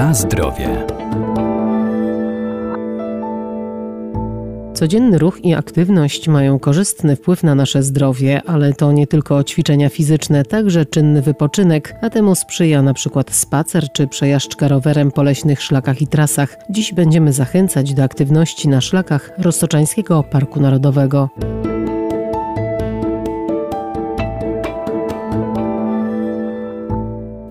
Na zdrowie. Codzienny ruch i aktywność mają korzystny wpływ na nasze zdrowie, ale to nie tylko ćwiczenia fizyczne, także czynny wypoczynek, a temu sprzyja przykład spacer czy przejażdżka rowerem po leśnych szlakach i trasach. Dziś będziemy zachęcać do aktywności na szlakach Roztoczańskiego Parku Narodowego.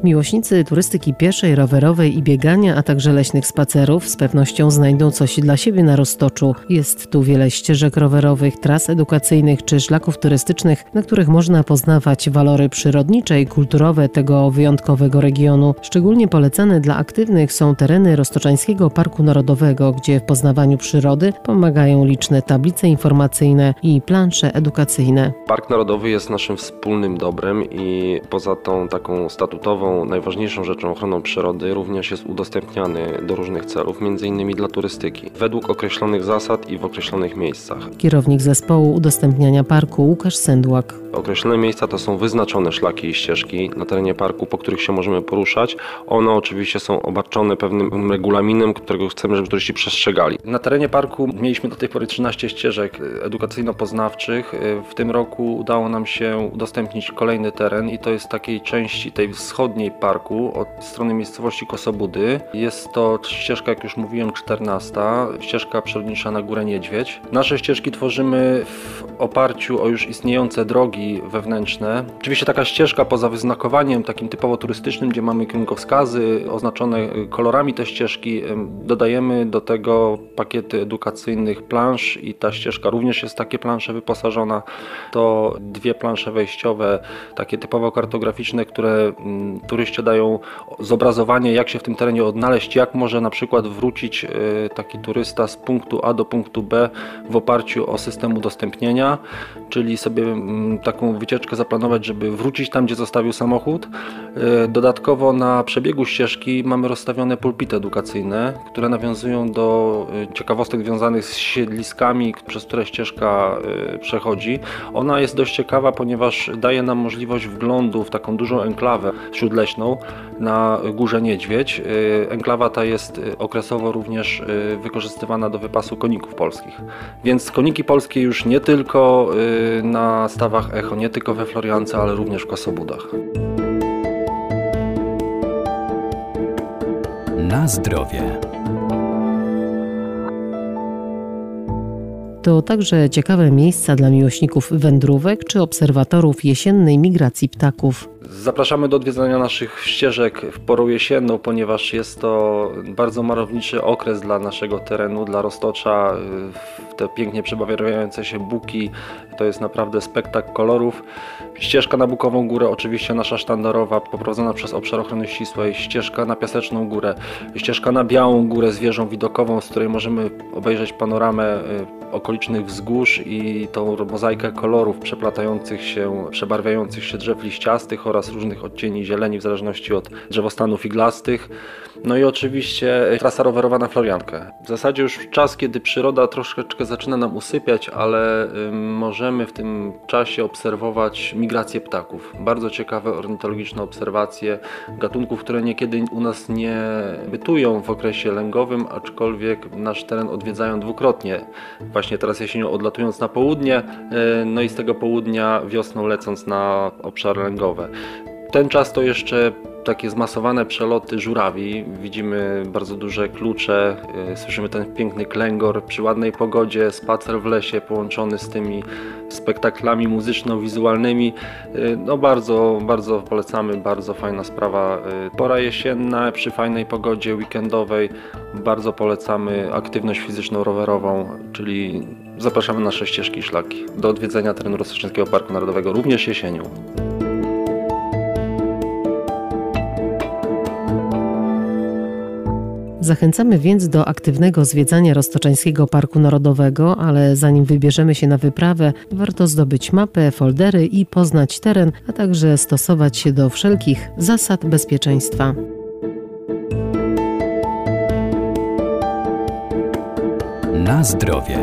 Miłośnicy turystyki pieszej, rowerowej i biegania, a także leśnych spacerów z pewnością znajdą coś dla siebie na Roztoczu. Jest tu wiele ścieżek rowerowych, tras edukacyjnych czy szlaków turystycznych, na których można poznawać walory przyrodnicze i kulturowe tego wyjątkowego regionu. Szczególnie polecane dla aktywnych są tereny Roztoczańskiego Parku Narodowego, gdzie w poznawaniu przyrody pomagają liczne tablice informacyjne i plansze edukacyjne. Park Narodowy jest naszym wspólnym dobrem i poza tą taką statutową najważniejszą rzeczą ochroną przyrody również jest udostępniany do różnych celów, m.in. dla turystyki, według określonych zasad i w określonych miejscach. Kierownik zespołu udostępniania parku Łukasz Sendłak. Określone miejsca to są wyznaczone szlaki i ścieżki na terenie parku, po których się możemy poruszać. One oczywiście są obarczone pewnym regulaminem, którego chcemy, żeby turyści przestrzegali. Na terenie parku mieliśmy do tej pory 13 ścieżek edukacyjno-poznawczych. W tym roku udało nam się udostępnić kolejny teren i to jest takiej części tej wschodniej zachodniej parku od strony miejscowości Kosobudy. Jest to ścieżka, jak już mówiłem, 14, ścieżka przyrodnicza na Górę Niedźwiedź. Nasze ścieżki tworzymy w oparciu o już istniejące drogi wewnętrzne. Oczywiście taka ścieżka poza wyznakowaniem takim typowo turystycznym, gdzie mamy kierunkowskazy oznaczone kolorami te ścieżki, dodajemy do tego pakiety edukacyjnych plansz i ta ścieżka również jest takie plansze wyposażona. To dwie plansze wejściowe, takie typowo kartograficzne, które turyści dają zobrazowanie, jak się w tym terenie odnaleźć, jak może na przykład wrócić e, taki turysta z punktu A do punktu B w oparciu o system udostępnienia, czyli sobie mm, taką wycieczkę zaplanować, żeby wrócić tam, gdzie zostawił samochód. E, dodatkowo na przebiegu ścieżki mamy rozstawione pulpity edukacyjne, które nawiązują do e, ciekawostek związanych z siedliskami, przez które ścieżka przechodzi. Ona jest dość ciekawa, ponieważ daje nam możliwość wglądu w taką dużą enklawę na Górze Niedźwiedź. Y, enklawa ta jest y, okresowo również y, wykorzystywana do wypasu koników polskich. Więc koniki polskie już nie tylko na stawach Echo, nie tylko we Floriance, ale również w Kosobudach. Na zdrowie. To także ciekawe miejsca dla miłośników wędrówek czy obserwatorów jesiennej migracji ptaków. Zapraszamy do odwiedzania naszych ścieżek w porą jesienną, ponieważ jest to bardzo malowniczy okres dla naszego terenu, dla Roztocza. Te pięknie przebawiające się buki, to jest naprawdę spektakl kolorów. Ścieżka na Bukową Górę, oczywiście nasza sztandarowa, poprowadzona przez obszar ochrony ścisłej. Ścieżka na Piaseczną Górę, ścieżka na Białą Górę z wieżą widokową, z której możemy obejrzeć panoramę y, okolicznych wzgórz i tą mozaikę kolorów przeplatających się, przebarwiających się drzew liściastych oraz różnych odcieni zieleni w zależności od drzewostanów iglastych. No i oczywiście trasa rowerowa na Floriankę. W zasadzie już czas, kiedy przyroda troszeczkę zaczyna nam usypiać, ale możemy w tym czasie obserwować migrację ptaków. Bardzo ciekawe ornitologiczne obserwacje gatunków, które niekiedy u nas nie bytują w okresie lęgowym, aczkolwiek nasz teren odwiedzają dwukrotnie. Właśnie teraz jesienią odlatując na południe, y, no i z tego południa wiosną lecąc na obszary lęgowe. Ten czas to jeszcze takie zmasowane przeloty żurawi. Widzimy bardzo duże klucze, y, słyszymy ten piękny klęgor przy ładnej pogodzie, spacer w lesie połączony z tymi spektaklami muzyczno-wizualnymi. Y, no bardzo, bardzo polecamy, bardzo fajna sprawa. Y, pora jesienna przy fajnej pogodzie weekendowej. Bardzo polecamy aktywność fizyczną rowerową, czyli zapraszamy na nasze ścieżki szlaki do odwiedzenia terenu Rostocznego Parku Narodowego również jesienią. Zachęcamy więc do aktywnego zwiedzania Roztoczańskiego Parku Narodowego, ale zanim wybierzemy się na wyprawę, warto zdobyć mapę, foldery i poznać teren, a także stosować się do wszelkich zasad bezpieczeństwa. Na zdrowie.